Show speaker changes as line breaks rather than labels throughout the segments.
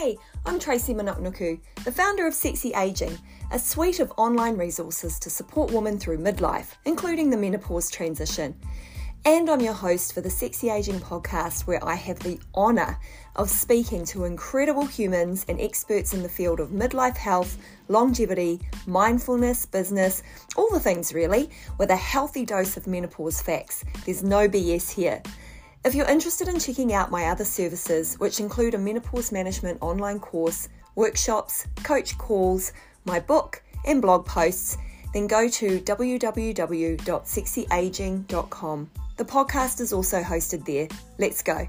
Hey, I'm Tracy Manuknuku, the founder of Sexy Aging, a suite of online resources to support women through midlife, including the menopause transition. And I'm your host for the Sexy Aging podcast, where I have the honour of speaking to incredible humans and experts in the field of midlife health, longevity, mindfulness, business, all the things really, with a healthy dose of menopause facts. There's no BS here. If you're interested in checking out my other services, which include a menopause management online course, workshops, coach calls, my book, and blog posts, then go to www.sexyaging.com. The podcast is also hosted there. Let's go.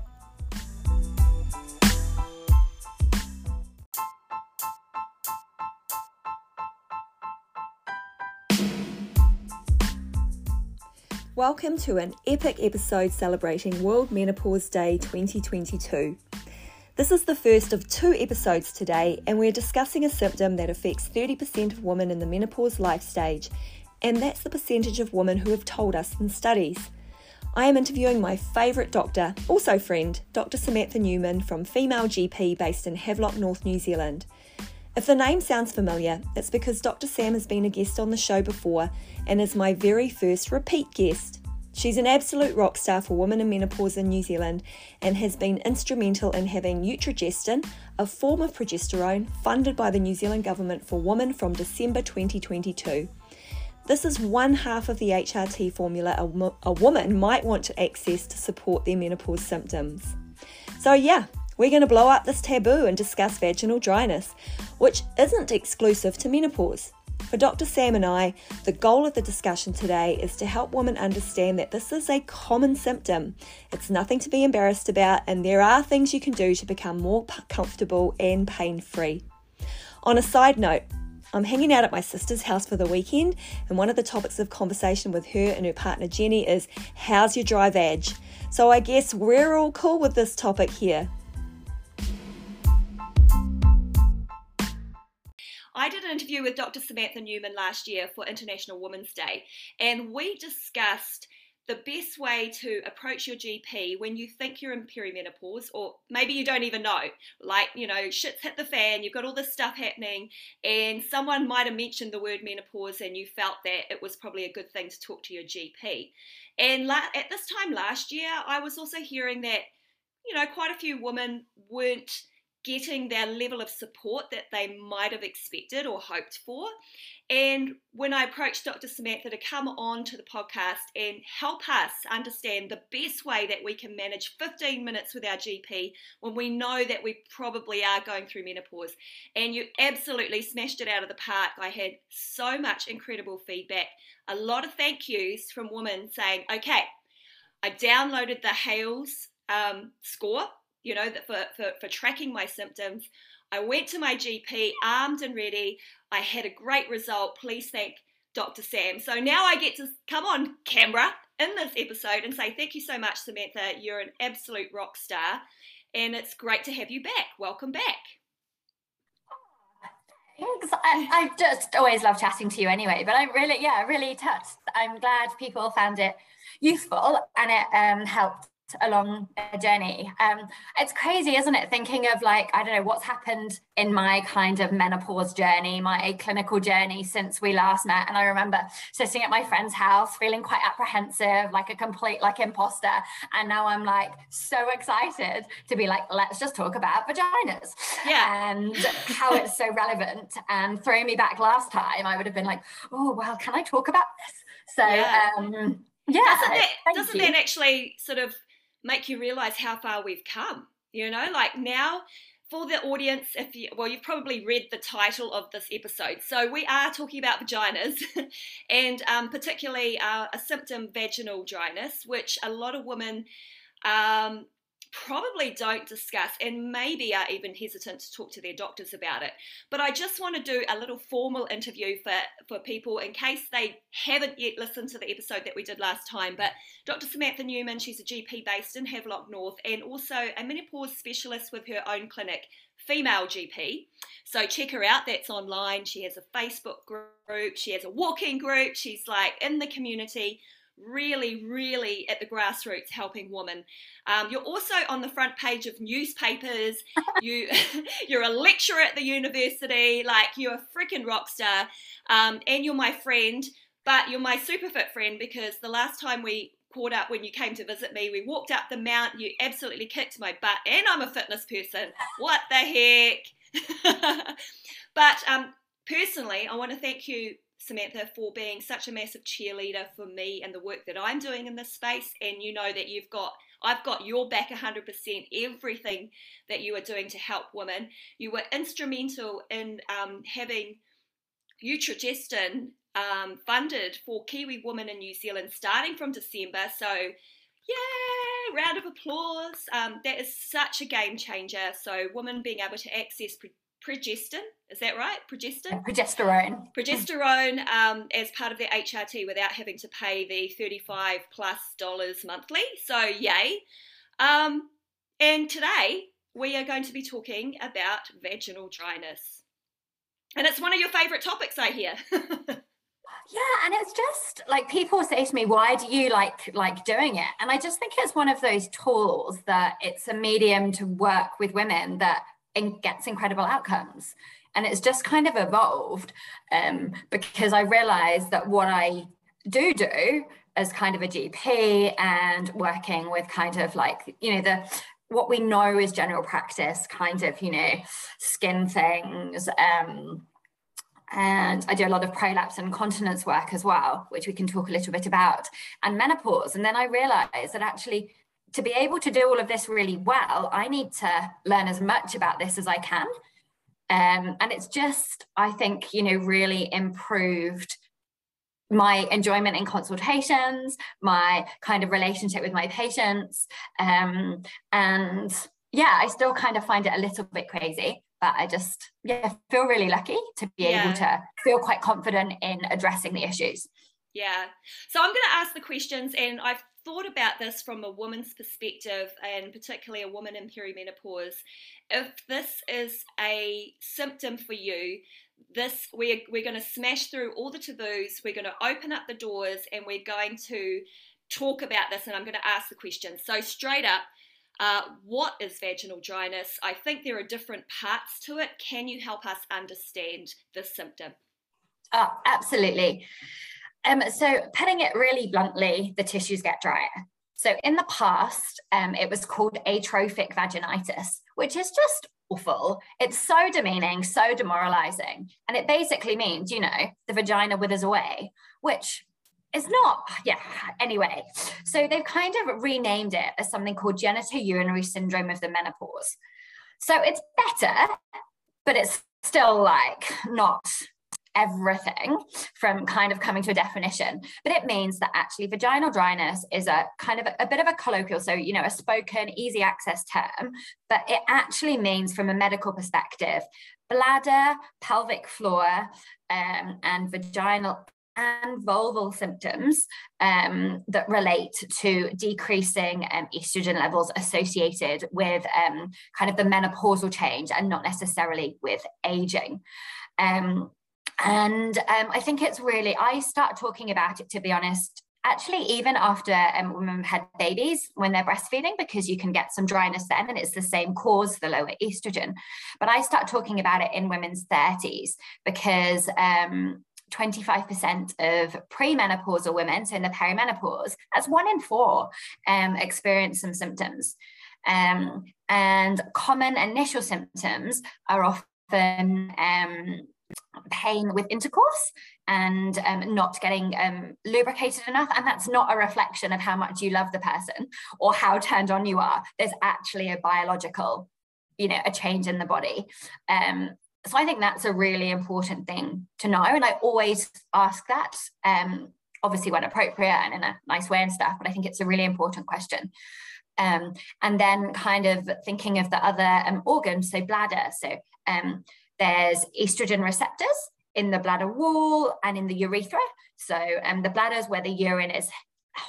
Welcome to an epic episode celebrating World Menopause Day 2022. This is the first of two episodes today, and we're discussing a symptom that affects 30% of women in the menopause life stage, and that's the percentage of women who have told us in studies. I am interviewing my favourite doctor, also friend, Dr. Samantha Newman from Female GP based in Havelock North, New Zealand. If the name sounds familiar, it's because Dr. Sam has been a guest on the show before and is my very first repeat guest. She's an absolute rock star for women in menopause in New Zealand and has been instrumental in having Nutrigestin, a form of progesterone funded by the New Zealand government for women from December 2022. This is one half of the HRT formula a, a woman might want to access to support their menopause symptoms. So, yeah, we're going to blow up this taboo and discuss vaginal dryness, which isn't exclusive to menopause. For Dr. Sam and I, the goal of the discussion today is to help women understand that this is a common symptom. It's nothing to be embarrassed about, and there are things you can do to become more comfortable and pain free. On a side note, I'm hanging out at my sister's house for the weekend, and one of the topics of conversation with her and her partner Jenny is how's your dry vag? So I guess we're all cool with this topic here. I did an interview with Dr. Samantha Newman last year for International Women's Day, and we discussed the best way to approach your GP when you think you're in perimenopause, or maybe you don't even know, like, you know, shit's hit the fan, you've got all this stuff happening, and someone might have mentioned the word menopause and you felt that it was probably a good thing to talk to your GP. And la- at this time last year, I was also hearing that, you know, quite a few women weren't getting their level of support that they might have expected or hoped for. And when I approached Dr. Samantha to come on to the podcast and help us understand the best way that we can manage 15 minutes with our GP when we know that we probably are going through menopause, and you absolutely smashed it out of the park. I had so much incredible feedback, a lot of thank yous from women saying, okay, I downloaded the Hales um, score you know, for, for, for tracking my symptoms. I went to my GP armed and ready. I had a great result. Please thank Dr. Sam. So now I get to come on camera in this episode and say thank you so much, Samantha. You're an absolute rock star, and it's great to have you back. Welcome back.
Thanks. I, I just always love chatting to you anyway, but I'm really, yeah, really touched. I'm glad people found it useful and it um, helped along a journey. Um, it's crazy, isn't it? Thinking of like, I don't know, what's happened in my kind of menopause journey, my clinical journey since we last met. And I remember sitting at my friend's house, feeling quite apprehensive, like a complete like imposter. And now I'm like so excited to be like, let's just talk about vaginas. Yeah. And how it's so relevant. And throwing me back last time, I would have been like, oh, well, can I talk about this? So yeah. um yeah.
Doesn't that, doesn't that actually sort of make you realize how far we've come. You know, like now for the audience, if you, well, you've probably read the title of this episode. So we are talking about vaginas and um, particularly uh, a symptom vaginal dryness, which a lot of women um, probably don't discuss and maybe are even hesitant to talk to their doctors about it. But I just want to do a little formal interview for, for people in case they haven't yet listened to the episode that we did last time. But Dr. Samantha Newman, she's a GP based in Havelock North and also a menopause specialist with her own clinic, Female GP. So check her out, that's online. She has a Facebook group, she has a walking group, she's like in the community
really, really at the grassroots helping women. Um, you're also on the front page of newspapers. you, you're a lecturer at the university. Like you're a freaking rock star, um, and you're my friend. But you're my super fit friend because the last time we caught up when you came to visit me, we walked up the mount. You absolutely kicked my butt, and I'm a fitness person. What the heck? but um, personally, I want to thank you Samantha, for being such a massive cheerleader for me and the work that I'm doing in this space. And you know that you've got, I've got your back 100%, everything that you are doing to help women. You were instrumental in um, having Utrogestan um, funded for Kiwi women in New Zealand starting from December. So, yeah, round of applause. Um, that is such a game changer. So, women being able to access progestin. Is that right? Progestin?
Progesterone.
Progesterone um, as part of their HRT without having to pay the 35 plus dollars monthly. So, yay. Um, and today we are going to be talking about vaginal dryness. And it's one of your favorite topics, I hear.
yeah and it's just like people say to me why do you like like doing it and i just think it's one of those tools that it's a medium to work with women that and gets incredible outcomes. And it's just kind of evolved um, because I realized that what I do do as kind of a GP and working with kind of like, you know, the what we know is general practice, kind of, you know, skin things. Um, and I do a lot of prolapse and continence work as well, which we can talk a little bit about, and menopause. And then I realized that actually to be able to do all of this really well, I need to learn as much about this as I can. Um, and it's just, I think, you know, really improved my enjoyment in consultations, my kind of relationship with my patients. Um, and yeah, I still kind of find it a little bit crazy, but I just yeah feel really lucky to be yeah. able to feel quite confident in addressing the issues.
Yeah. So I'm going to ask the questions, and I've thought about this from a woman's perspective, and particularly a woman in perimenopause, if this is a symptom for you, this we're we're going to smash through all the taboos. We're going to open up the doors, and we're going to talk about this. And I'm going to ask the question. So straight up. Uh, what is vaginal dryness? I think there are different parts to it. Can you help us understand this symptom?
Oh, absolutely. Um, so, putting it really bluntly, the tissues get drier. So, in the past, um, it was called atrophic vaginitis, which is just awful. It's so demeaning, so demoralizing. And it basically means, you know, the vagina withers away, which is not, yeah, anyway. So, they've kind of renamed it as something called genitourinary syndrome of the menopause. So, it's better, but it's still like not everything from kind of coming to a definition, but it means that actually vaginal dryness is a kind of a, a, bit of a colloquial, so, you know, a spoken, easy access term, but it actually means from a medical perspective, bladder, pelvic floor, um, and vaginal and vulval symptoms um, that relate to decreasing um, estrogen levels associated with um, kind of the menopausal change and not necessarily with aging. Um, and um, I think it's really, I start talking about it, to be honest, actually even after um, women have had babies when they're breastfeeding because you can get some dryness then and it's the same cause the lower estrogen. But i start talking about it in women's 30s because um, 25% of premenopausal women so in the perimenopause that's one in four um, experience some symptoms. Um, and common initial symptoms are often um, pain with intercourse and um, not getting um, lubricated enough. And that's not a reflection of how much you love the person or how turned on you are. There's actually a biological, you know, a change in the body. Um, so I think that's a really important thing to know. And I always ask that, um, obviously when appropriate and in a nice way and stuff, but I think it's a really important question. Um, and then kind of thinking of the other um, organs, so bladder. So there's estrogen receptors in the bladder wall and in the urethra. So um, the bladder is where the urine is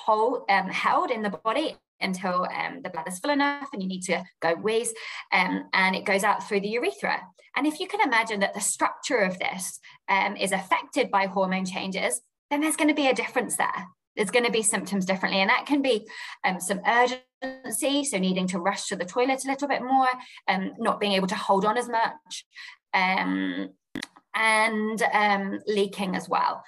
um, held in the body until um, the bladder's full enough and you need to go wheeze um, and it goes out through the urethra. And if you can imagine that the structure of this um, is affected by hormone changes, then there's going to be a difference there. there's going to be symptoms differently. And that can be um, some urgency, so needing to rush to the toilet a little bit more, um, not being able to hold on as much, um, and um, leaking as well.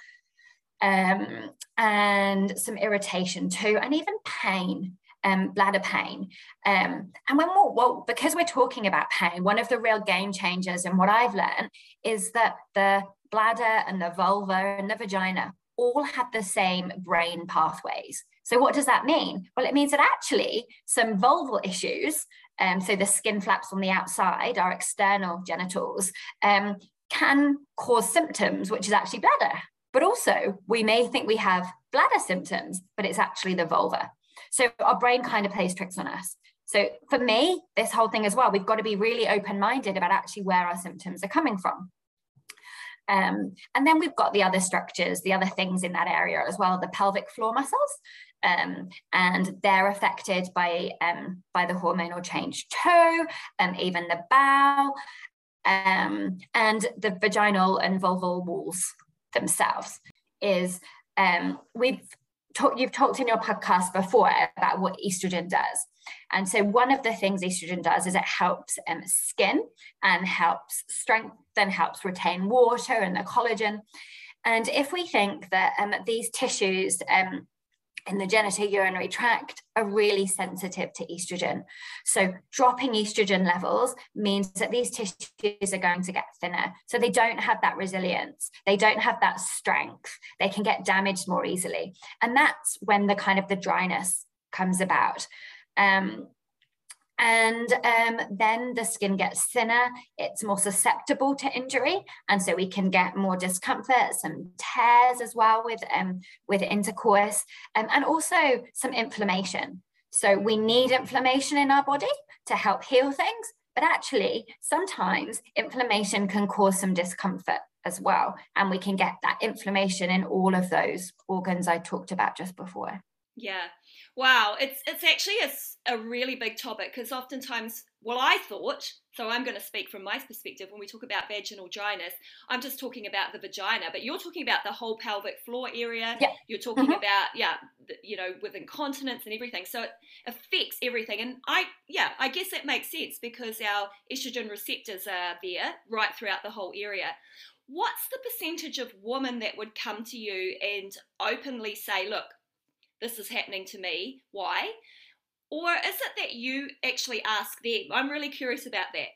Um, and some irritation too, and even pain um, bladder pain. Um, and when we're, well, because we're talking about pain, one of the real game changers and what I've learned is that the bladder and the vulva and the vagina all have the same brain pathways. So what does that mean? Well, it means that actually some vulval issues, um, so the skin flaps on the outside, our external genitals, um, can cause symptoms, which is actually bladder. But also, we may think we have bladder symptoms, but it's actually the vulva. So our brain kind of plays tricks on us. So for me, this whole thing as well, we've got to be really open minded about actually where our symptoms are coming from. Um, and then we've got the other structures, the other things in that area as well, the pelvic floor muscles. Um, and they're affected by, um, by the hormonal change too, um, even the bowel, um, and the vaginal and vulval walls themselves. Is um, we've you've talked in your podcast before about what estrogen does. And so one of the things estrogen does is it helps um, skin and helps strengthen, helps retain water and the collagen. And if we think that um, these tissues in the genitourinary tract are really sensitive to estrogen. So dropping estrogen levels means that these tissues are going to get thinner. So they don't have that resilience. They don't have that strength. They can get damaged more easily. And that's when the kind of the dryness comes about. Um, and um, then the skin gets thinner, it's more susceptible to injury. And so we can get more discomfort, some tears as well with, um, with intercourse, um, and also some inflammation. So we need inflammation in our body to help heal things, but actually sometimes inflammation can cause some discomfort as well. And we can get that inflammation in all of those organs I talked about just before.
Yeah. Wow. It's it's actually a, a really big topic because oftentimes, well, I thought, so I'm going to speak from my perspective when we talk about vaginal dryness, I'm just talking about the vagina, but you're talking about the whole pelvic floor area.
Yeah.
You're talking mm-hmm. about, yeah, you know, with incontinence and everything. So it affects everything. And I, yeah, I guess that makes sense because our estrogen receptors are there right throughout the whole area what's the percentage of women that would come to you and openly say, look, this is happening to me. Why? Or is it that you actually ask them? I'm really curious about that.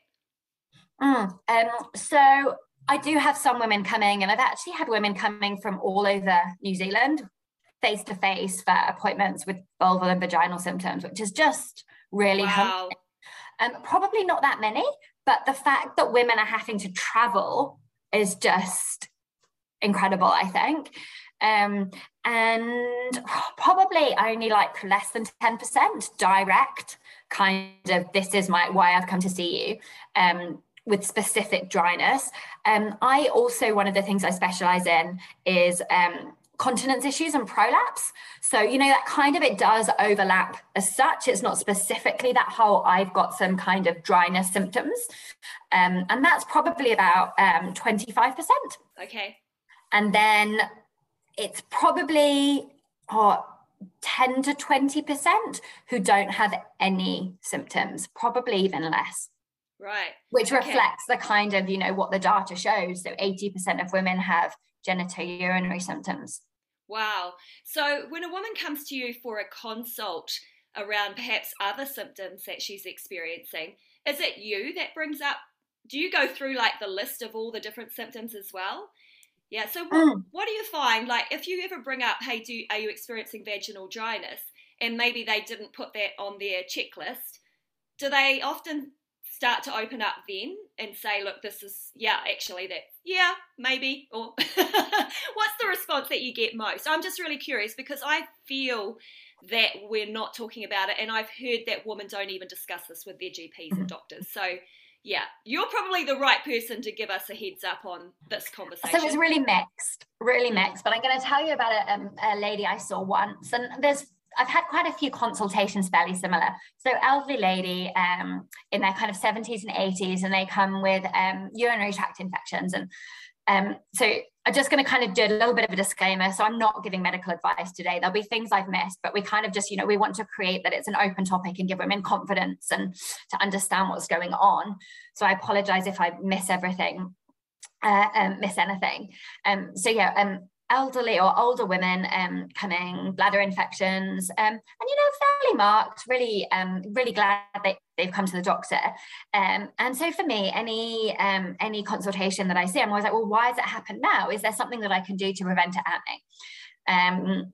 Mm, um, so I do have some women coming, and I've actually had women coming from all over New Zealand face to face for appointments with vulval and vaginal symptoms, which is just really wow. Um, probably not that many, but the fact that women are having to travel is just incredible, I think um, and probably only like less than 10% direct kind of this is my why I've come to see you um, with specific dryness. Um, I also, one of the things I specialize in is um, continence issues and prolapse. So, you know, that kind of it does overlap as such. It's not specifically that whole I've got some kind of dryness symptoms. Um, and that's probably about um, 25%.
Okay.
And then it's probably oh, 10 to 20% who don't have any symptoms, probably even less.
Right.
Which okay. reflects the kind of, you know, what the data shows. So 80% of women have genitourinary symptoms.
Wow. So when a woman comes to you for a consult around perhaps other symptoms that she's experiencing, is it you that brings up? Do you go through like the list of all the different symptoms as well? Yeah. So what, mm. what do you find? Like, if you ever bring up, hey, do are you experiencing vaginal dryness, and maybe they didn't put that on their checklist, do they often start to open up then and say, look, this is yeah, actually that yeah, maybe, or what's the response that you get most? I'm just really curious because I feel that we're not talking about it, and I've heard that women don't even discuss this with their GPs and mm-hmm. doctors. So yeah, you're probably the right person to give us a heads up on this conversation.
So it's really mixed, really mixed. But I'm going to tell you about a, um, a lady I saw once, and there's I've had quite a few consultations fairly similar. So elderly lady um, in their kind of 70s and 80s, and they come with um, urinary tract infections, and um, so I'm just going to kind of do a little bit of a disclaimer. So I'm not giving medical advice today. There'll be things I've missed, but we kind of just, you know, we want to create that it's an open topic and give women confidence and to understand what's going on. So I apologize if I miss everything, uh, um, miss anything. Um, so yeah, um, elderly or older women um, coming, bladder infections, um, and you know, fairly marked. Really, um, really glad they, they've come to the doctor. Um, and so for me, any um, any consultation that I see, I'm always like, well, why has it happened now? Is there something that I can do to prevent it happening? Um,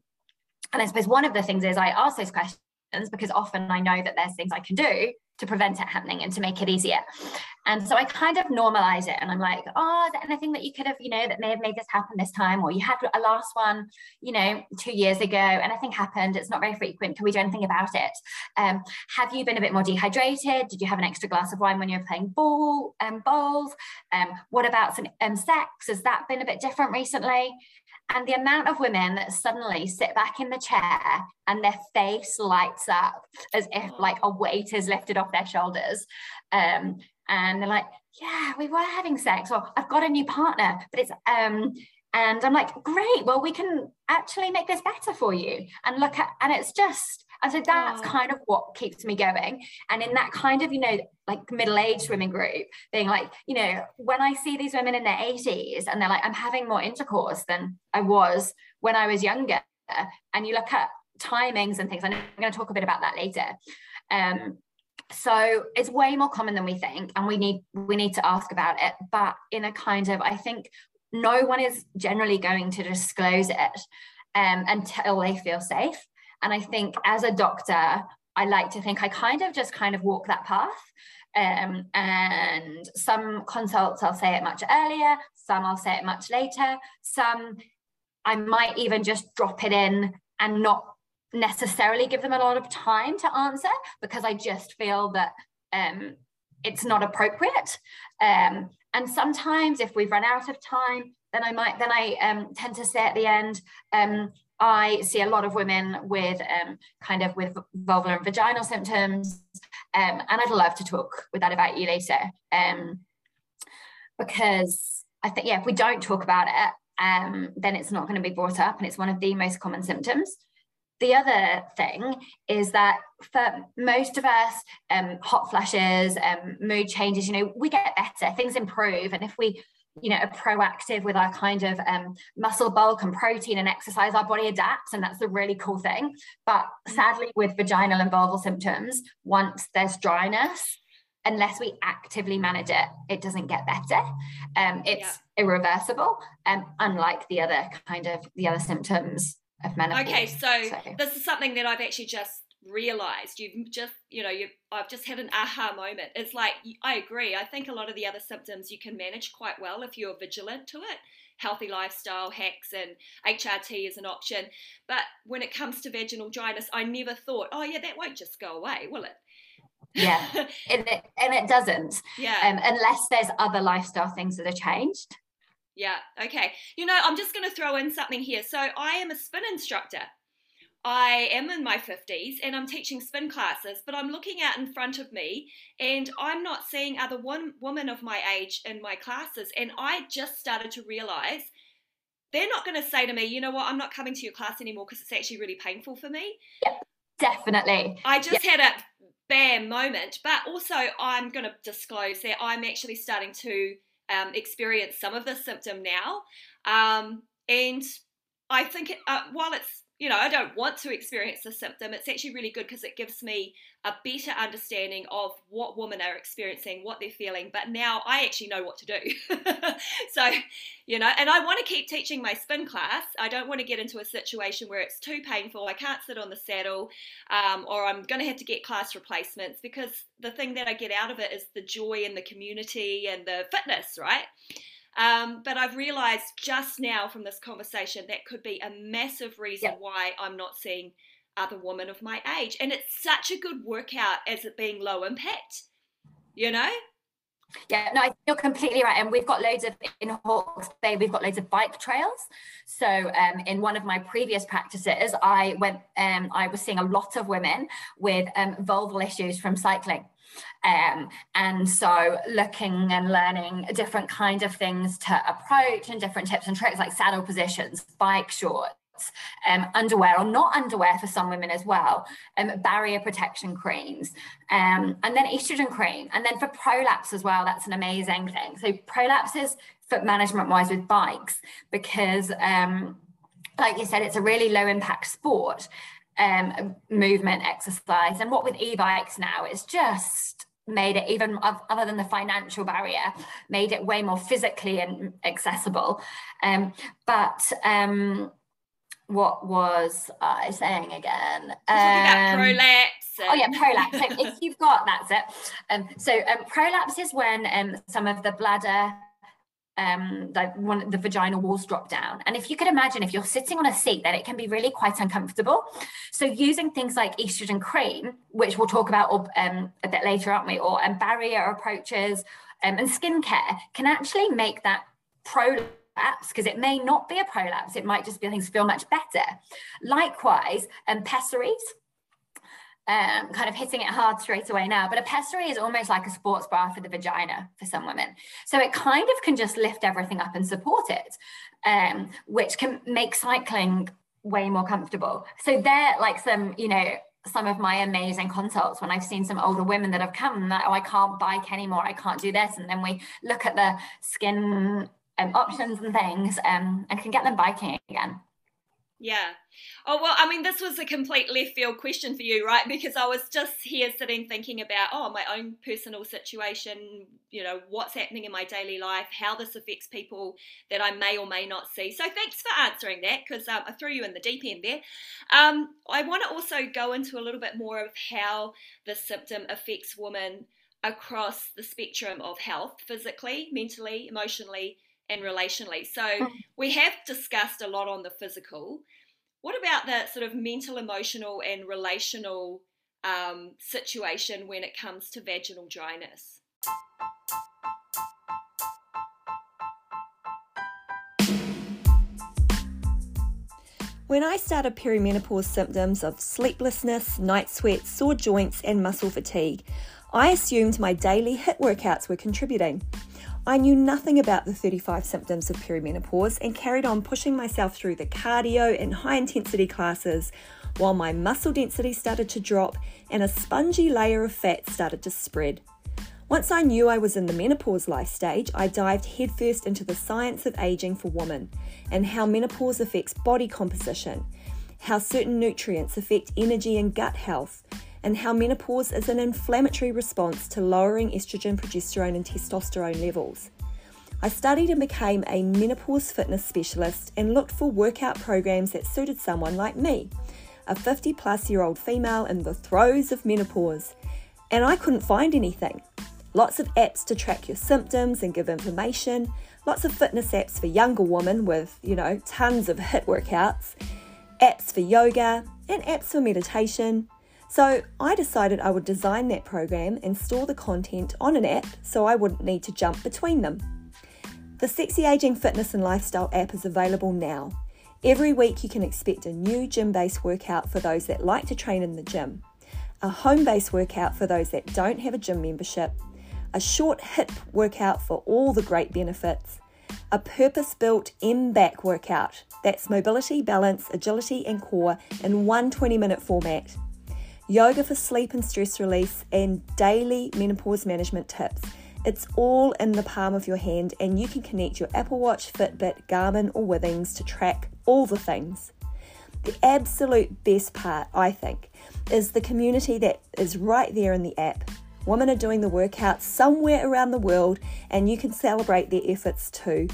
and I suppose one of the things is I ask those questions because often I know that there's things I can do to prevent it happening and to make it easier. And so I kind of normalize it and I'm like, oh, is there anything that you could have, you know, that may have made this happen this time? Or you had a last one, you know, two years ago, and anything happened. It's not very frequent. Can we do anything about it? Um, have you been a bit more dehydrated? Did you have an extra glass of wine when you were playing ball um, bowls? Um, what about some um, sex? Has that been a bit different recently? And the amount of women that suddenly sit back in the chair and their face lights up as if like a weight is lifted off their shoulders. Um, and they're like, yeah, we were having sex, or I've got a new partner, but it's um, and I'm like, great, well, we can actually make this better for you. And look at, and it's just, and so that's oh. kind of what keeps me going. And in that kind of, you know, like middle-aged women group, being like, you know, when I see these women in their 80s and they're like, I'm having more intercourse than I was when I was younger. And you look at timings and things, I'm going to talk a bit about that later. Um, so it's way more common than we think and we need we need to ask about it but in a kind of i think no one is generally going to disclose it um, until they feel safe and I think as a doctor, I like to think I kind of just kind of walk that path. Um, and some consults I'll say it much earlier, some I'll say it much later, some I might even just drop it in and not necessarily give them a lot of time to answer because I just feel that um, it's not appropriate. Um, and sometimes if we've run out of time, then I might then I um, tend to say at the end, um, I see a lot of women with um, kind of with vulvar and vaginal symptoms, um, and I'd love to talk with that about you later, um, because I think yeah, if we don't talk about it, um, then it's not going to be brought up, and it's one of the most common symptoms. The other thing is that for most of us, um, hot flashes, um, mood changes, you know, we get better, things improve, and if we you know, are proactive with our kind of um, muscle bulk and protein and exercise, our body adapts, and that's the really cool thing. But sadly, with vaginal and vulval symptoms, once there's dryness, unless we actively manage it, it doesn't get better. Um, it's yeah. irreversible, um, unlike the other kind of the other symptoms of menopause.
Okay, so, so this is something that I've actually just realized you've just you know you've i've just had an aha moment. It's like i agree. I think a lot of the other symptoms you can manage quite well if you're vigilant to it. Healthy lifestyle hacks and hrt is an option. But when it comes to vaginal dryness i never thought oh yeah that won't just go away will it?
Yeah. And it, and it doesn't yeah. um, unless there's other lifestyle things that are changed.
Yeah. Okay. You know i'm just going to throw in something here. So i am a spin instructor I am in my 50s and I'm teaching spin classes, but I'm looking out in front of me and I'm not seeing other one, women of my age in my classes. And I just started to realize they're not going to say to me, you know what, I'm not coming to your class anymore because it's actually really painful for me.
Yep, definitely.
I just yep. had a bam moment, but also I'm going to disclose that I'm actually starting to um, experience some of the symptom now. Um, and I think uh, while it's you know, I don't want to experience the symptom. It's actually really good because it gives me a better understanding of what women are experiencing, what they're feeling. But now I actually know what to do. so, you know, and I want to keep teaching my spin class. I don't want to get into a situation where it's too painful. I can't sit on the saddle, um, or I'm going to have to get class replacements because the thing that I get out of it is the joy and the community and the fitness, right? Um, but I've realized just now from this conversation that could be a massive reason yep. why I'm not seeing other women of my age. And it's such a good workout as it being low impact, you know?
Yeah, no, I you're completely right. And we've got loads of in Hawke's Bay, we've got loads of bike trails. So um, in one of my previous practices, I went, um, I was seeing a lot of women with um, vulval issues from cycling. Um, and so looking and learning different kind of things to approach and different tips and tricks like saddle positions, bike shorts, um, underwear or not underwear for some women as well, um, barrier protection creams, um, and then estrogen cream. And then for prolapse as well, that's an amazing thing. So prolapse is foot management wise with bikes because, um, like you said, it's a really low impact sport. Um, movement exercise and what with e-bikes now it's just made it even other than the financial barrier made it way more physically and accessible um, but um, what was I saying again?
Um, prolapse.
Oh yeah, prolapse. so if you've got that's it. Um, so um, prolapse is when um, some of the bladder, um, the one the vaginal walls drop down, and if you could imagine, if you're sitting on a seat, then it can be really quite uncomfortable. So using things like estrogen cream, which we'll talk about um, a bit later, aren't we, or um, barrier approaches um, and skincare, can actually make that prolapse prolapse because it may not be a prolapse, it might just be things feel much better. Likewise, um, pessaries, um, kind of hitting it hard straight away now, but a pessary is almost like a sports bra for the vagina for some women. So it kind of can just lift everything up and support it, um, which can make cycling way more comfortable. So they're like some, you know, some of my amazing consults when I've seen some older women that have come that, oh, I can't bike anymore, I can't do this. And then we look at the skin um, options and things um, and can get them biking again.
Yeah. Oh, well, I mean, this was a complete left field question for you, right? Because I was just here sitting thinking about, oh, my own personal situation, you know, what's happening in my daily life, how this affects people that I may or may not see. So thanks for answering that because um, I threw you in the deep end there. Um, I want to also go into a little bit more of how the symptom affects women across the spectrum of health physically, mentally, emotionally, and relationally. So hmm. we have discussed a lot on the physical. What about the sort of mental, emotional, and relational um, situation when it comes to vaginal dryness?
When I started perimenopause symptoms of sleeplessness, night sweats, sore joints, and muscle fatigue, I assumed my daily HIIT workouts were contributing. I knew nothing about the 35 symptoms of perimenopause and carried on pushing myself through the cardio and high intensity classes while my muscle density started to drop and a spongy layer of fat started to spread. Once I knew I was in the menopause life stage, I dived headfirst into the science of aging for women and how menopause affects body composition, how certain nutrients affect energy and gut health, and how menopause is an inflammatory response to lowering estrogen, progesterone, and testosterone levels. I studied and became a menopause fitness specialist and looked for workout programs that suited someone like me, a 50 plus year old female in the throes of menopause. And I couldn't find anything. Lots of apps to track your symptoms and give information, lots of fitness apps for younger women with, you know, tons of HIIT workouts, apps for yoga, and apps for meditation, so I decided I would design that program and store the content on an app so I wouldn't need to jump between them. The Sexy Aging Fitness and Lifestyle app is available now. Every week you can expect a new gym based workout for those that like to train in the gym, a home based workout for those that don't have a gym membership, a short HIIT workout for all the great benefits, a purpose built MBAC workout that's mobility, balance, agility, and core in one 20 minute format yoga for sleep and stress release, and daily menopause management tips. It's all in the palm of your hand, and you can connect your Apple Watch, Fitbit, Garmin, or Withings to track all the things. The absolute best part, I think, is the community that is right there in the app. Women are doing the workouts somewhere around the world, and you can celebrate their efforts too.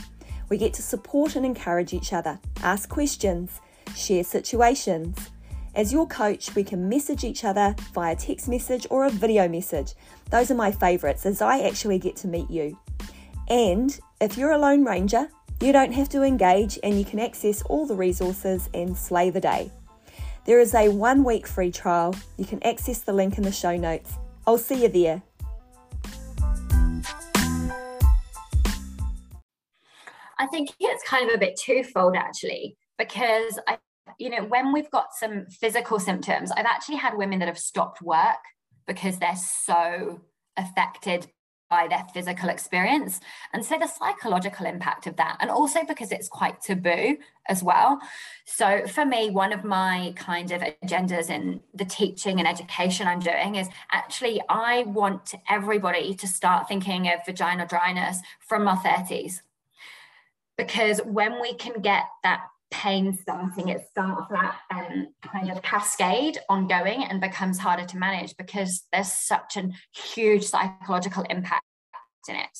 We get to support and encourage each other, ask questions, share situations. As your coach, we can message each other via text message or a video message. Those are my favourites as I actually get to meet you. And if you're a Lone Ranger, you don't have to engage and you can access all the resources and slay the day. There is a one week free trial. You can access the link in the show notes. I'll see you there.
I think it's kind of a bit twofold actually, because I you know, when we've got some physical symptoms, I've actually had women that have stopped work because they're so affected by their physical experience. And so the psychological impact of that, and also because it's quite taboo as well. So for me, one of my kind of agendas in the teaching and education I'm doing is actually I want everybody to start thinking of vaginal dryness from our 30s. Because when we can get that pain starting, it starts that um, kind of cascade ongoing and becomes harder to manage because there's such a huge psychological impact in it.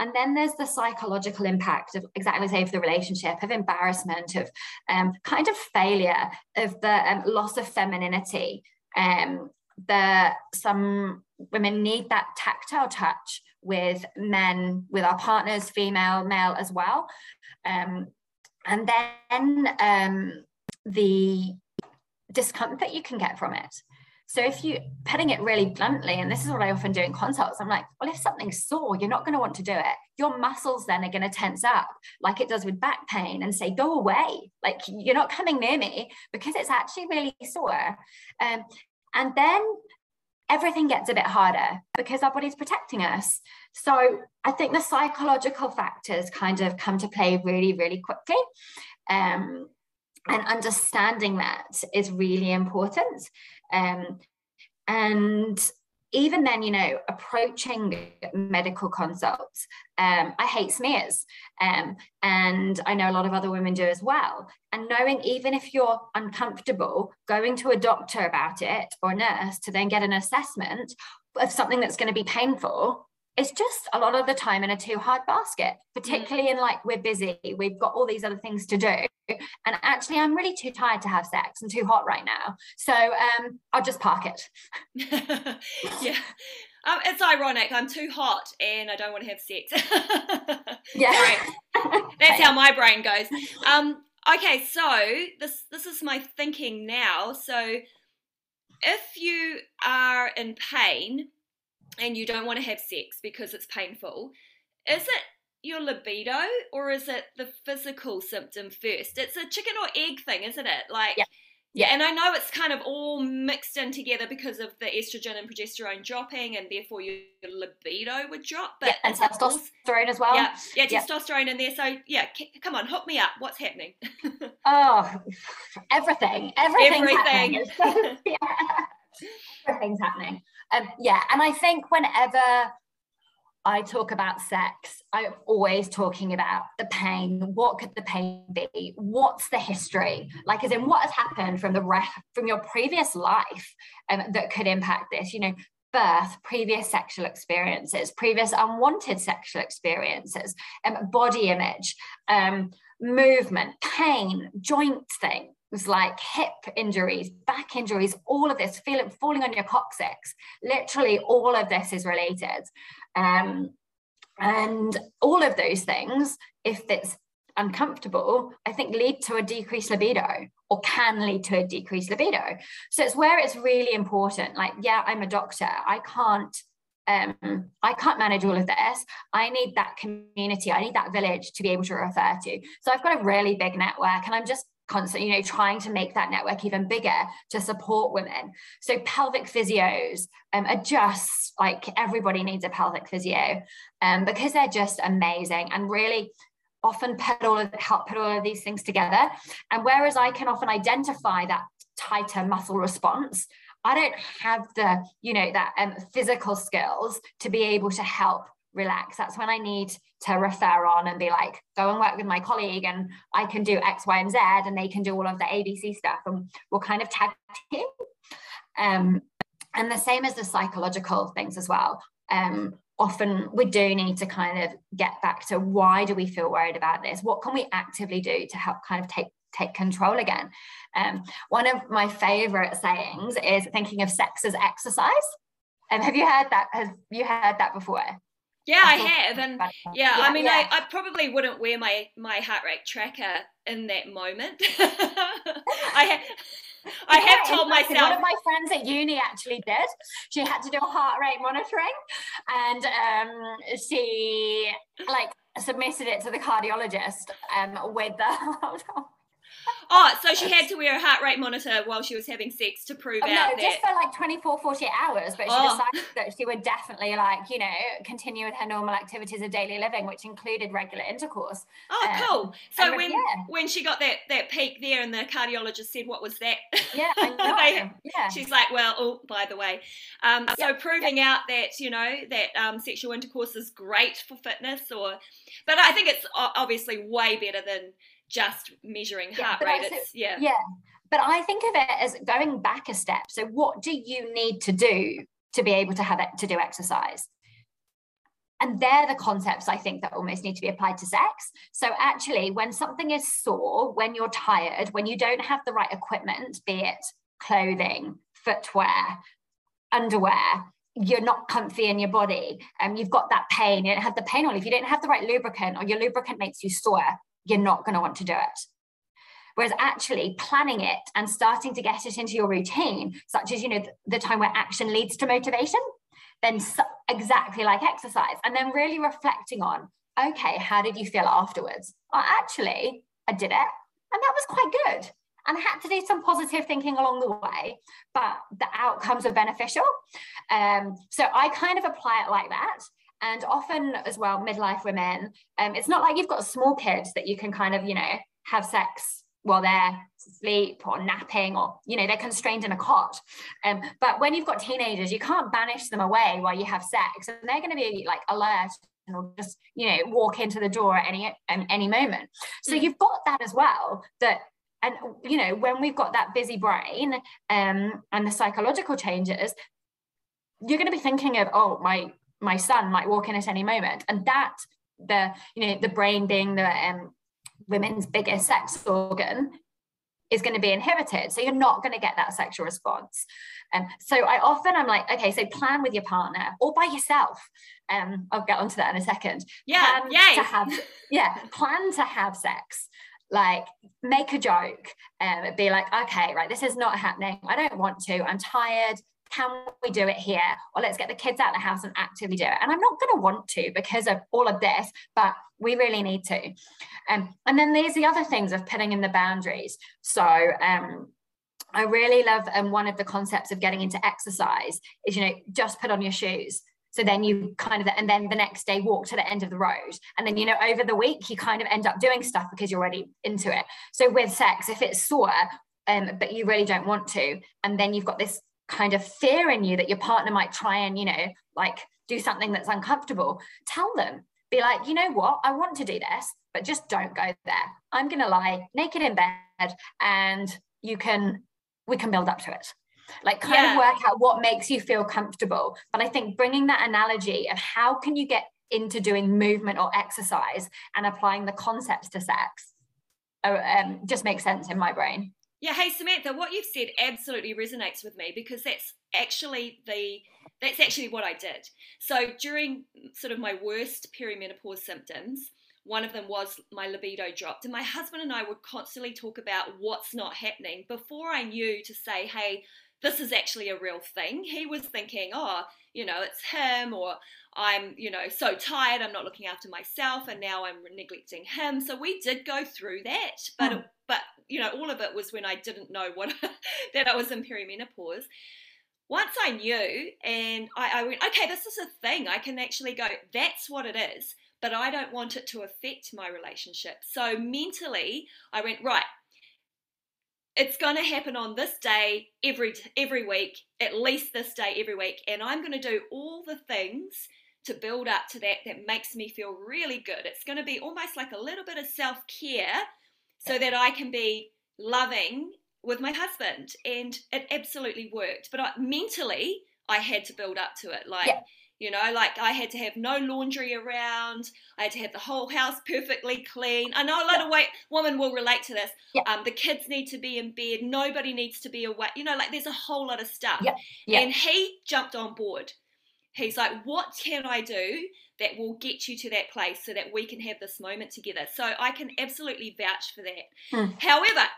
And then there's the psychological impact of exactly same for the relationship, of embarrassment, of um, kind of failure, of the um, loss of femininity. Um, the some women need that tactile touch with men, with our partners, female, male as well. Um, and then um, the discomfort you can get from it. So if you putting it really bluntly, and this is what I often do in consults, I'm like, well, if something's sore, you're not going to want to do it. Your muscles then are going to tense up, like it does with back pain, and say, go away. Like you're not coming near me because it's actually really sore. Um, and then everything gets a bit harder because our body's protecting us. So I think the psychological factors kind of come to play really, really quickly. Um, and understanding that is really important. Um, and even then, you know, approaching medical consults, um, I hate smears. Um, and I know a lot of other women do as well. And knowing even if you're uncomfortable, going to a doctor about it or nurse to then get an assessment of something that's going to be painful it's just a lot of the time in a too hard basket, particularly mm. in like we're busy, we've got all these other things to do. And actually, I'm really too tired to have sex and too hot right now. So um, I'll just park it.
yeah. Um, it's ironic. I'm too hot and I don't want to have sex.
yeah.
That's how my brain goes. Um, okay, so this this is my thinking now. So if you are in pain, and you don't want to have sex because it's painful, is it your libido or is it the physical symptom first? It's a chicken or egg thing, isn't it? Like, yeah. Yeah, and I know it's kind of all mixed in together because of the estrogen and progesterone dropping, and therefore your libido would drop.
But yeah, and testosterone as well.
Yeah, yeah, yeah, testosterone in there. So yeah, come on, hook me up. What's happening?
oh, everything, everything,
everything.
yeah. Everything's happening. Um, yeah, and I think whenever I talk about sex, I'm always talking about the pain. What could the pain be? What's the history? Like, as in, what has happened from the from your previous life um, that could impact this? You know, birth, previous sexual experiences, previous unwanted sexual experiences, um, body image, um, movement, pain, joint thing was like hip injuries, back injuries, all of this, feeling falling on your coccyx. Literally, all of this is related. Um, and all of those things, if it's uncomfortable, I think lead to a decreased libido or can lead to a decreased libido. So it's where it's really important. Like, yeah, I'm a doctor. I can't um, I can't manage all of this. I need that community. I need that village to be able to refer to. So I've got a really big network and I'm just constantly, you know, trying to make that network even bigger to support women. So pelvic physios um, are just like everybody needs a pelvic physio um, because they're just amazing and really often put all of help put all of these things together. And whereas I can often identify that tighter muscle response, I don't have the, you know, that um, physical skills to be able to help relax. That's when I need to refer on and be like, go and work with my colleague and I can do X, Y, and Z and they can do all of the ABC stuff and we'll kind of tag team. Um, and the same as the psychological things as well. Um, often we do need to kind of get back to why do we feel worried about this? What can we actively do to help kind of take take control again? Um, one of my favorite sayings is thinking of sex as exercise. And um, have you heard that? Have you heard that before?
Yeah, I have, and yeah, yeah I mean, yeah. I, I probably wouldn't wear my my heart rate tracker in that moment. I have. I have told myself.
One of my friends at uni actually did. She had to do a heart rate monitoring, and um, she like submitted it to the cardiologist um, with the.
Oh, so she had to wear a heart rate monitor while she was having sex to prove
oh,
out
no, just for like 24, 48 hours. But she oh. decided that she would definitely like, you know, continue with her normal activities of daily living, which included regular intercourse.
Oh, um, cool. So when yeah. when she got that that peak there and the cardiologist said, what was that?
Yeah, I they, yeah.
She's like, well, oh, by the way. Um, so proving out that, you know, that um, sexual intercourse is great for fitness or, but I think it's obviously way better than just measuring heart rate. It's, yeah.
Yeah. But I think of it as going back a step. So what do you need to do to be able to have it to do exercise? And they're the concepts I think that almost need to be applied to sex. So, actually, when something is sore, when you're tired, when you don't have the right equipment, be it clothing, footwear, underwear, you're not comfy in your body, and um, you've got that pain, you don't have the pain or If you don't have the right lubricant or your lubricant makes you sore, you're not going to want to do it. Whereas actually planning it and starting to get it into your routine, such as, you know, the, time where action leads to motivation, then exactly like exercise, and then really reflecting on, okay, how did you feel afterwards? Well, actually, I did it, and that was quite good. And I had to do some positive thinking along the way, but the outcomes are beneficial. Um, so I kind of apply it like that. And often, as well, midlife women, um, it's not like you've got small kids that you can kind of, you know, have sex while they're asleep or napping or, you know, they're constrained in a cot. Um, but when you've got teenagers, you can't banish them away while you have sex. And they're going to be like alert or just, you know, walk into the door at any, um, any moment. So mm. you've got that as well that and you know when we've got that busy brain um, and the psychological changes you're going to be thinking of oh my my son might walk in at any moment. And that the you know the brain being the um, women's biggest sex organ is going to be inhibited. So you're not going to get that sexual response. And um, so i often i'm like okay so plan with your partner or by yourself. Um i'll get onto that in a second.
Yeah
plan to have yeah plan to have sex. Like make a joke and um, be like okay right this is not happening. I don't want to. I'm tired can we do it here? Or let's get the kids out of the house and actively do it. And I'm not going to want to because of all of this, but we really need to. Um, and then there's the other things of putting in the boundaries. So um, I really love um, one of the concepts of getting into exercise is, you know, just put on your shoes. So then you kind of, and then the next day walk to the end of the road. And then, you know, over the week, you kind of end up doing stuff because you're already into it. So with sex, if it's sore, um, but you really don't want to, and then you've got this kind of fear in you that your partner might try and, you know, like do something that's uncomfortable, tell them. Be like, you know what, I want to do this, but just don't go there. I'm going to lie naked in bed and you can, we can build up to it. Like, kind yeah. of work out what makes you feel comfortable. But I think bringing that analogy of how can you get into doing movement or exercise and applying the concepts to sex uh, um, just makes sense in my brain.
Yeah, hey Samantha, what you've said absolutely resonates with me because that's actually the that's actually what I did. So during sort of my worst perimenopause symptoms, one of them was my libido dropped and my husband and I would constantly talk about what's not happening before I knew to say, "Hey, this is actually a real thing." He was thinking, "Oh, you know, it's him or I'm, you know, so tired, I'm not looking after myself and now I'm neglecting him." So we did go through that, but it, but you know, all of it was when I didn't know what that I was in perimenopause. Once I knew, and I, I went, okay, this is a thing. I can actually go, that's what it is, but I don't want it to affect my relationship. So mentally, I went, right, it's going to happen on this day every every week at least this day every week and i'm going to do all the things to build up to that that makes me feel really good it's going to be almost like a little bit of self-care so that I can be loving with my husband. And it absolutely worked. But I, mentally, I had to build up to it. Like, yeah. You know, like I had to have no laundry around. I had to have the whole house perfectly clean. I know a lot yeah. of white women will relate to this. Yeah. Um, the kids need to be in bed. Nobody needs to be awake. You know, like there's a whole lot of stuff.
Yeah. Yeah.
And he jumped on board. He's like, what can I do that will get you to that place so that we can have this moment together. So I can absolutely vouch for that. Hmm. However,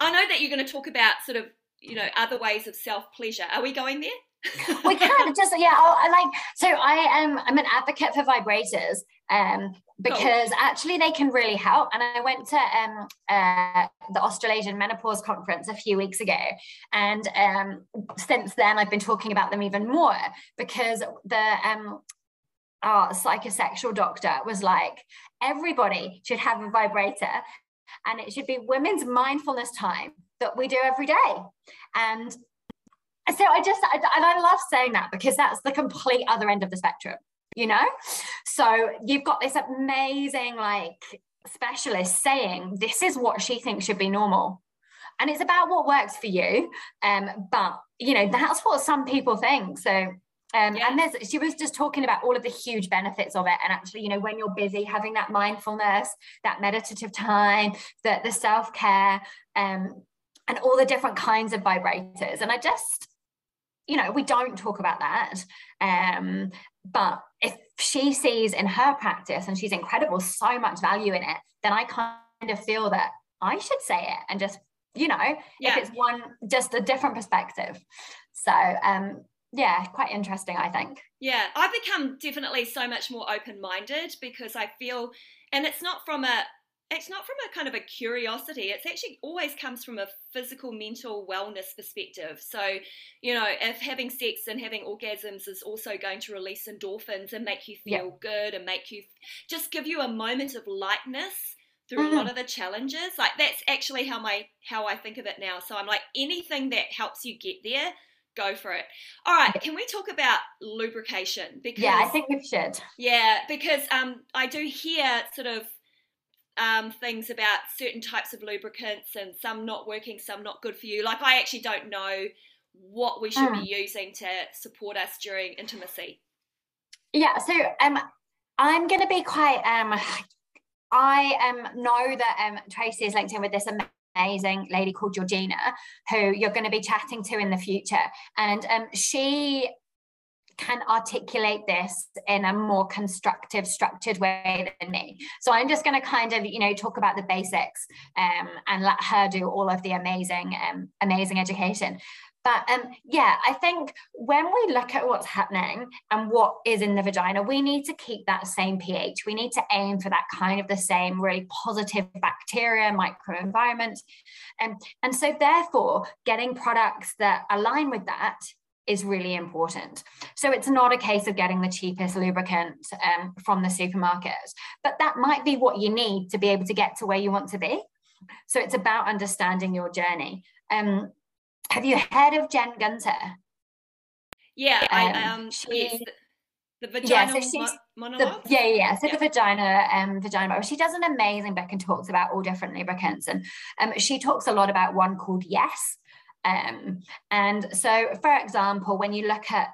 I know that you're going to talk about sort of, you know, other ways of self pleasure. Are we going there?
We can just yeah I like so i am i'm an advocate for vibrators um because cool. actually they can really help. And I went to um, uh, the Australasian Menopause Conference a few weeks ago. And um, since then, I've been talking about them even more because the um, our psychosexual doctor was like, everybody should have a vibrator and it should be women's mindfulness time that we do every day. And so I just, and I love saying that because that's the complete other end of the spectrum you know? So you've got this amazing, like, specialist saying this is what she thinks should be normal. And it's about what works for you. Um, but, you know, that's what some people think. So, um, yeah. and there's, she was just talking about all of the huge benefits of it. And actually, you know, when you're busy, having that mindfulness, that meditative time, the, the self care, um, and all the different kinds of vibrators. And I just, you know, we don't talk about that. Um, but if she sees in her practice and she's incredible, so much value in it, then I kind of feel that I should say it and just, you know, yeah. if it's one, just a different perspective. So, um, yeah, quite interesting, I think.
Yeah, I've become definitely so much more open minded because I feel, and it's not from a, it's not from a kind of a curiosity it's actually always comes from a physical mental wellness perspective so you know if having sex and having orgasms is also going to release endorphins and make you feel yeah. good and make you just give you a moment of lightness through mm-hmm. a lot mm-hmm. of the challenges like that's actually how my how i think of it now so i'm like anything that helps you get there go for it. All right, can we talk about lubrication?
Because yeah, I think we should.
Yeah, because um, I do hear sort of um, things about certain types of lubricants and some not working, some not good for you. Like, I actually don't know what we should mm. be using to support us during intimacy.
Yeah, so um, I'm going to be quite. Um, I um, know that um, Tracy is linked in with this amazing lady called Georgina, who you're going to be chatting to in the future, and um, she can articulate this in a more constructive, structured way than me. So I'm just going to kind of, you know, talk about the basics um, and let her do all of the amazing, um, amazing education. But um, yeah, I think when we look at what's happening and what is in the vagina, we need to keep that same pH. We need to aim for that kind of the same really positive bacteria, microenvironment. Um, and so, therefore, getting products that align with that is really important. So it's not a case of getting the cheapest lubricant um, from the supermarket, but that might be what you need to be able to get to where you want to be. So it's about understanding your journey. Um, have you heard of Jen Gunter?
Yeah, um, I um she, the, the vagina yeah, so monologue.
The, yeah, yeah. So yeah. the vagina, um, vagina. She does an amazing book and talks about all different lubricants, and um, she talks a lot about one called Yes, um, and so, for example, when you look at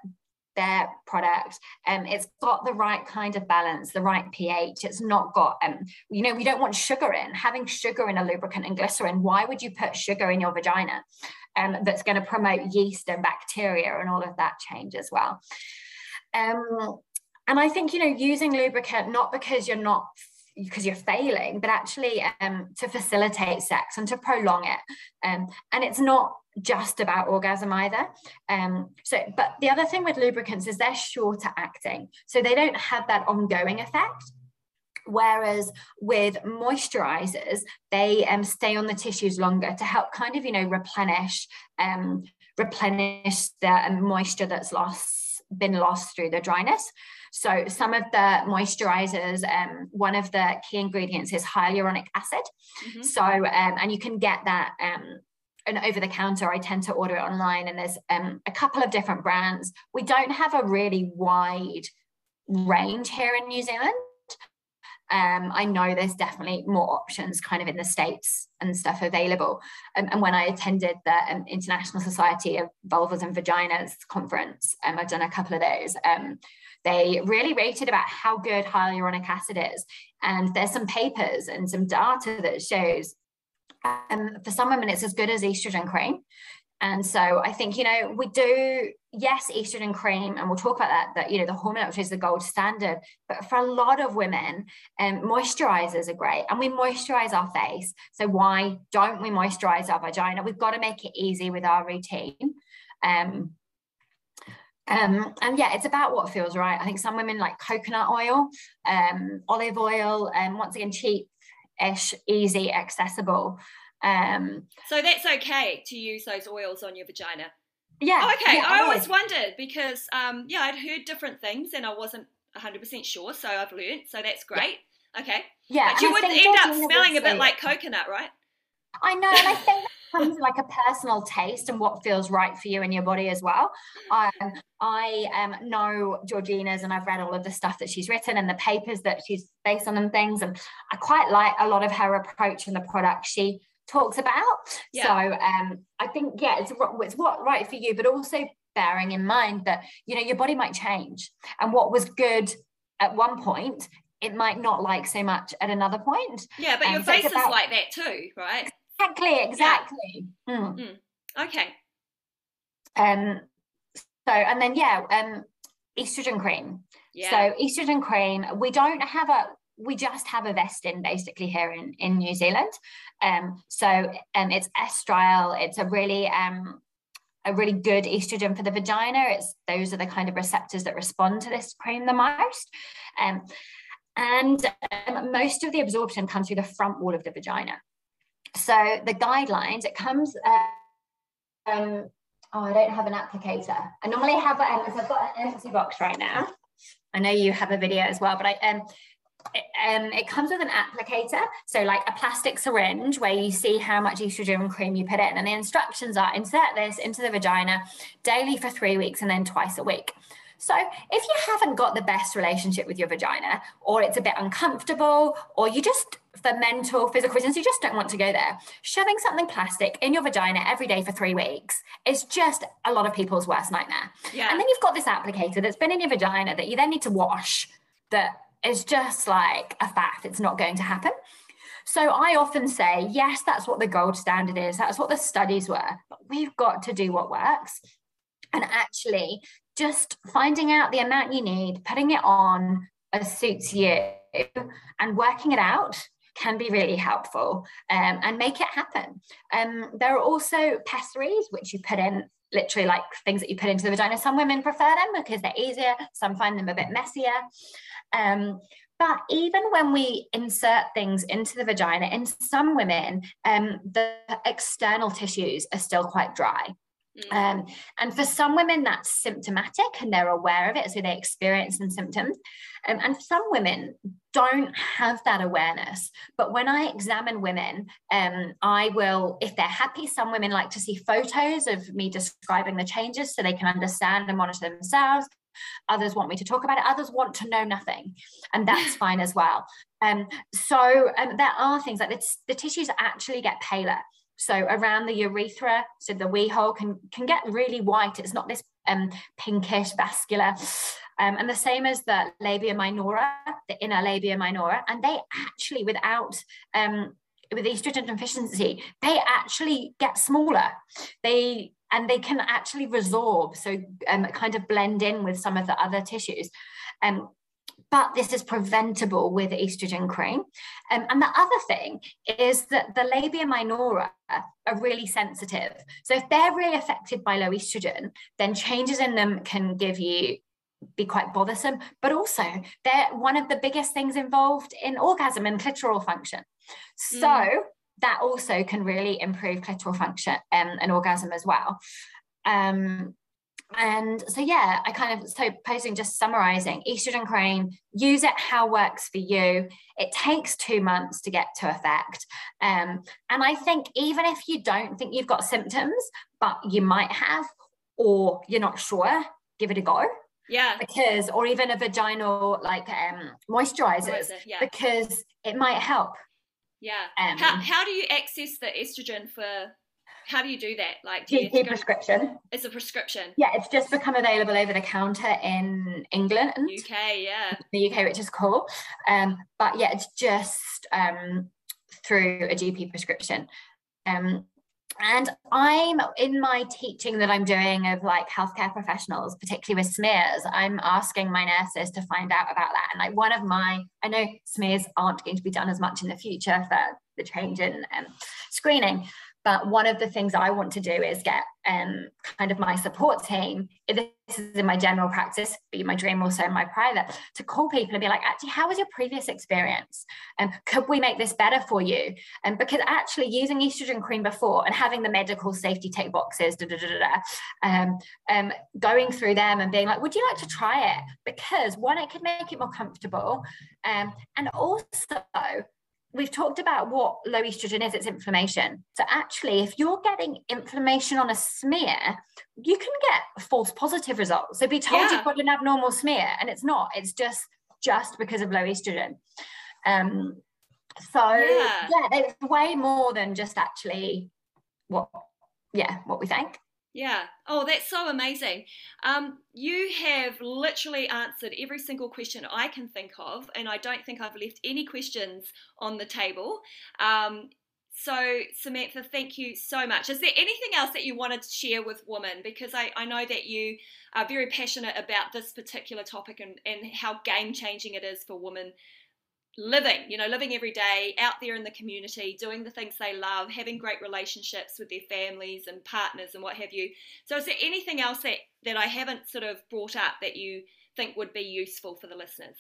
their product, um, it's got the right kind of balance, the right pH. It's not got, um, you know, we don't want sugar in. Having sugar in a lubricant and glycerin, why would you put sugar in your vagina? Um, that's going to promote yeast and bacteria and all of that change as well. Um, and I think, you know, using lubricant, not because you're not because you're failing, but actually um, to facilitate sex and to prolong it. Um, and it's not just about orgasm either. Um, so, but the other thing with lubricants is they're shorter acting, so they don't have that ongoing effect. Whereas with moisturizers, they um, stay on the tissues longer to help kind of, you know, replenish, um, replenish the um, moisture that's lost, been lost through the dryness. So some of the moisturizers, um, one of the key ingredients is hyaluronic acid. Mm-hmm. So, um, and you can get that um, an over the counter. I tend to order it online, and there's um, a couple of different brands. We don't have a really wide range here in New Zealand. Um, I know there's definitely more options kind of in the States and stuff available. Um, and when I attended the um, International Society of Vulvas and Vaginas conference, um, I've done a couple of those, um, they really rated about how good hyaluronic acid is. And there's some papers and some data that shows um, for some women, it's as good as estrogen cream. And so I think, you know, we do, yes, estrogen cream, and we'll talk about that, that, you know, the hormone which is the gold standard. But for a lot of women, um, moisturizers are great. And we moisturize our face. So why don't we moisturize our vagina? We've got to make it easy with our routine. Um, Um, and yeah, it's about what feels right. I think some women like coconut oil, um, olive oil, and um, once again, cheap ish, easy, accessible. Um,
so that's okay to use those oils on your vagina.
Yeah.
Oh, okay.
Yeah,
I always wondered because um, yeah, I'd heard different things and I wasn't 100% sure, so I've learned. So that's great. Yeah. Okay.
Yeah.
But you would end up smelling a bit like coconut, right?
I know, and I think comes like a personal taste and what feels right for you and your body as well. Um, I um, know Georgina's and I've read all of the stuff that she's written and the papers that she's based on and things. And I quite like a lot of her approach and the product she talks about. Yeah. So um, I think, yeah, it's, it's what right for you, but also bearing in mind that, you know, your body might change and what was good at one point it might not like so much at another point.
Yeah, but your um, face is like that too, right?
Exactly, exactly. Yeah. Mm.
Mm. Okay.
Um. So and then yeah, um, estrogen cream. Yeah. So estrogen cream, we don't have a we just have Ovestin basically here in in New Zealand. Um. So um, it's estriol. It's a really um a really good estrogen for the vagina. It's those are the kind of receptors that respond to this cream the most. Um, and um, most of the absorption comes through the front wall of the vagina. So the guidelines, it comes, uh, um, oh, I don't have an applicator. I normally have, um, I've got an empty box right now. I know you have a video as well, but I, um, um, it comes with an applicator, so like a plastic syringe where you see how much estrogen cream you put in, and the instructions are insert this into the vagina daily for three weeks and then twice a week. So, if you haven't got the best relationship with your vagina, or it's a bit uncomfortable, or you just, for mental, physical reasons, you just don't want to go there, shoving something plastic in your vagina every day for three weeks is just a lot of people's worst nightmare. Yeah. And then you've got this applicator that's been in your vagina that you then need to wash, that is just like a fact, it's not going to happen. So I often say, yes, that's what the gold standard is. That's what the studies were. But we've got to do what works. And actually, just finding out the amount you need, putting it on as suits you, and working it out can be really helpful um, and make it happen. Um, there are also pessaries, which you put in literally like things that you put into the vagina. Some women prefer them because they're easier, some find them a bit messier. Um, but even when we insert things into the vagina, in some women, um, the external tissues are still quite dry. Mm. Um, and for some women, that's symptomatic and they're aware of it, so they experience some symptoms. Um, and some women don't have that awareness. But when I examine women, um, I will, if they're happy, some women like to see photos of me describing the changes so they can understand and monitor themselves. Others want me to talk about it. Others want to know nothing, and that's fine as well. Um, so um, there are things like this, the tissues actually get paler. So around the urethra, so the wee hole can can get really white. It's not this um, pinkish vascular. Um, and the same as the labia minora, the inner labia minora, and they actually, without um, with estrogen deficiency, they actually get smaller. They and they can actually resorb, so um, kind of blend in with some of the other tissues. Um, but this is preventable with estrogen cream. Um, and the other thing is that the labia minora are really sensitive. So if they're really affected by low estrogen, then changes in them can give you be quite bothersome, but also they're one of the biggest things involved in orgasm and clitoral function. So mm. that also can really improve clitoral function um, and orgasm as well. Um, and so yeah i kind of so posing just summarizing estrogen cream, use it how works for you it takes two months to get to effect um, and i think even if you don't think you've got symptoms but you might have or you're not sure give it a go
yeah
because or even a vaginal like um moisturizers yeah. because it might help
yeah um, how, how do you access the estrogen for how do you do that? Like
do GP prescription.
It's a prescription.
Yeah, it's just become available over the counter in England.
UK, yeah.
The UK, which is cool. Um, but yeah, it's just um, through a GP prescription. Um, and I'm in my teaching that I'm doing of like healthcare professionals, particularly with smears, I'm asking my nurses to find out about that. And like one of my, I know smears aren't going to be done as much in the future for the change in um, screening, but one of the things I want to do is get um, kind of my support team, this is in my general practice, be my dream also in my private, to call people and be like, actually, how was your previous experience? And um, could we make this better for you? And um, because actually using estrogen cream before and having the medical safety tick boxes, da, da, da, um, um, going through them and being like, would you like to try it? Because one, it could make it more comfortable. Um, and also we've talked about what low estrogen is it's inflammation. So actually if you're getting inflammation on a smear you can get false positive results. So be told yeah. you've got an abnormal smear and it's not it's just just because of low estrogen. Um so yeah, yeah it's way more than just actually what yeah what we think
yeah. Oh, that's so amazing. Um, you have literally answered every single question I can think of, and I don't think I've left any questions on the table. Um, so, Samantha, thank you so much. Is there anything else that you wanted to share with women? Because I, I know that you are very passionate about this particular topic and, and how game changing it is for women living, you know, living every day out there in the community, doing the things they love, having great relationships with their families and partners and what have you. So, is there anything else that, that I haven't sort of brought up that you think would be useful for the listeners?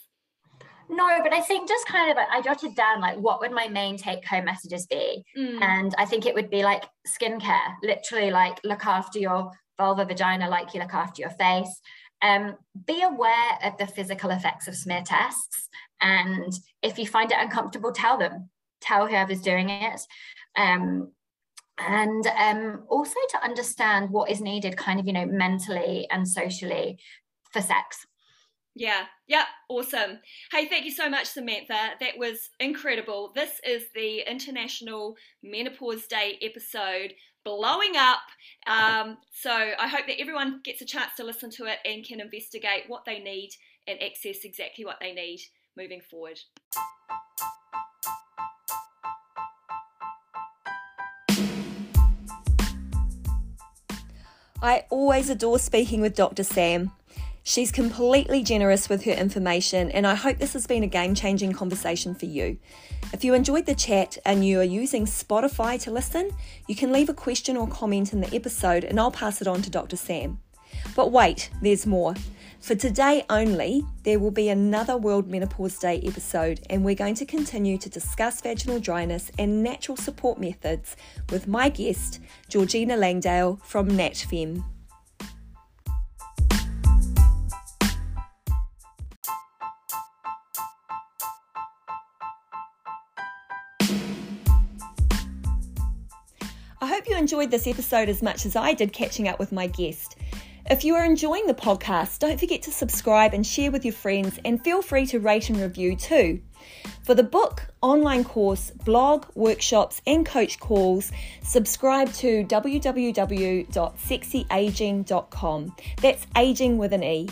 No, but I think just kind of I jotted down like what would my main take home messages be? Mm. And I think it would be like skincare, literally like look after your vulva vagina like you look after your face. Um, be aware of the physical effects of smear tests. And if you find it uncomfortable, tell them, tell whoever's doing it. Um, and um, also to understand what is needed kind of, you know, mentally and socially for sex.
Yeah, yeah, awesome. Hey, thank you so much, Samantha. That was incredible. This is the International Menopause Day episode blowing up. Um, so I hope that everyone gets a chance to listen to it and can investigate what they need and access exactly what they need moving forward.
I always adore speaking with Dr. Sam. She's completely generous with her information, and I hope this has been a game changing conversation for you. If you enjoyed the chat and you are using Spotify to listen, you can leave a question or comment in the episode, and I'll pass it on to Dr. Sam. But wait, there's more. For today only, there will be another World Menopause Day episode, and we're going to continue to discuss vaginal dryness and natural support methods with my guest, Georgina Langdale from NatFem. I hope you enjoyed this episode as much as I did catching up with my guest. If you are enjoying the podcast, don't forget to subscribe and share with your friends, and feel free to rate and review too. For the book, online course, blog, workshops, and coach calls, subscribe to www.sexyageing.com. That's aging with an E.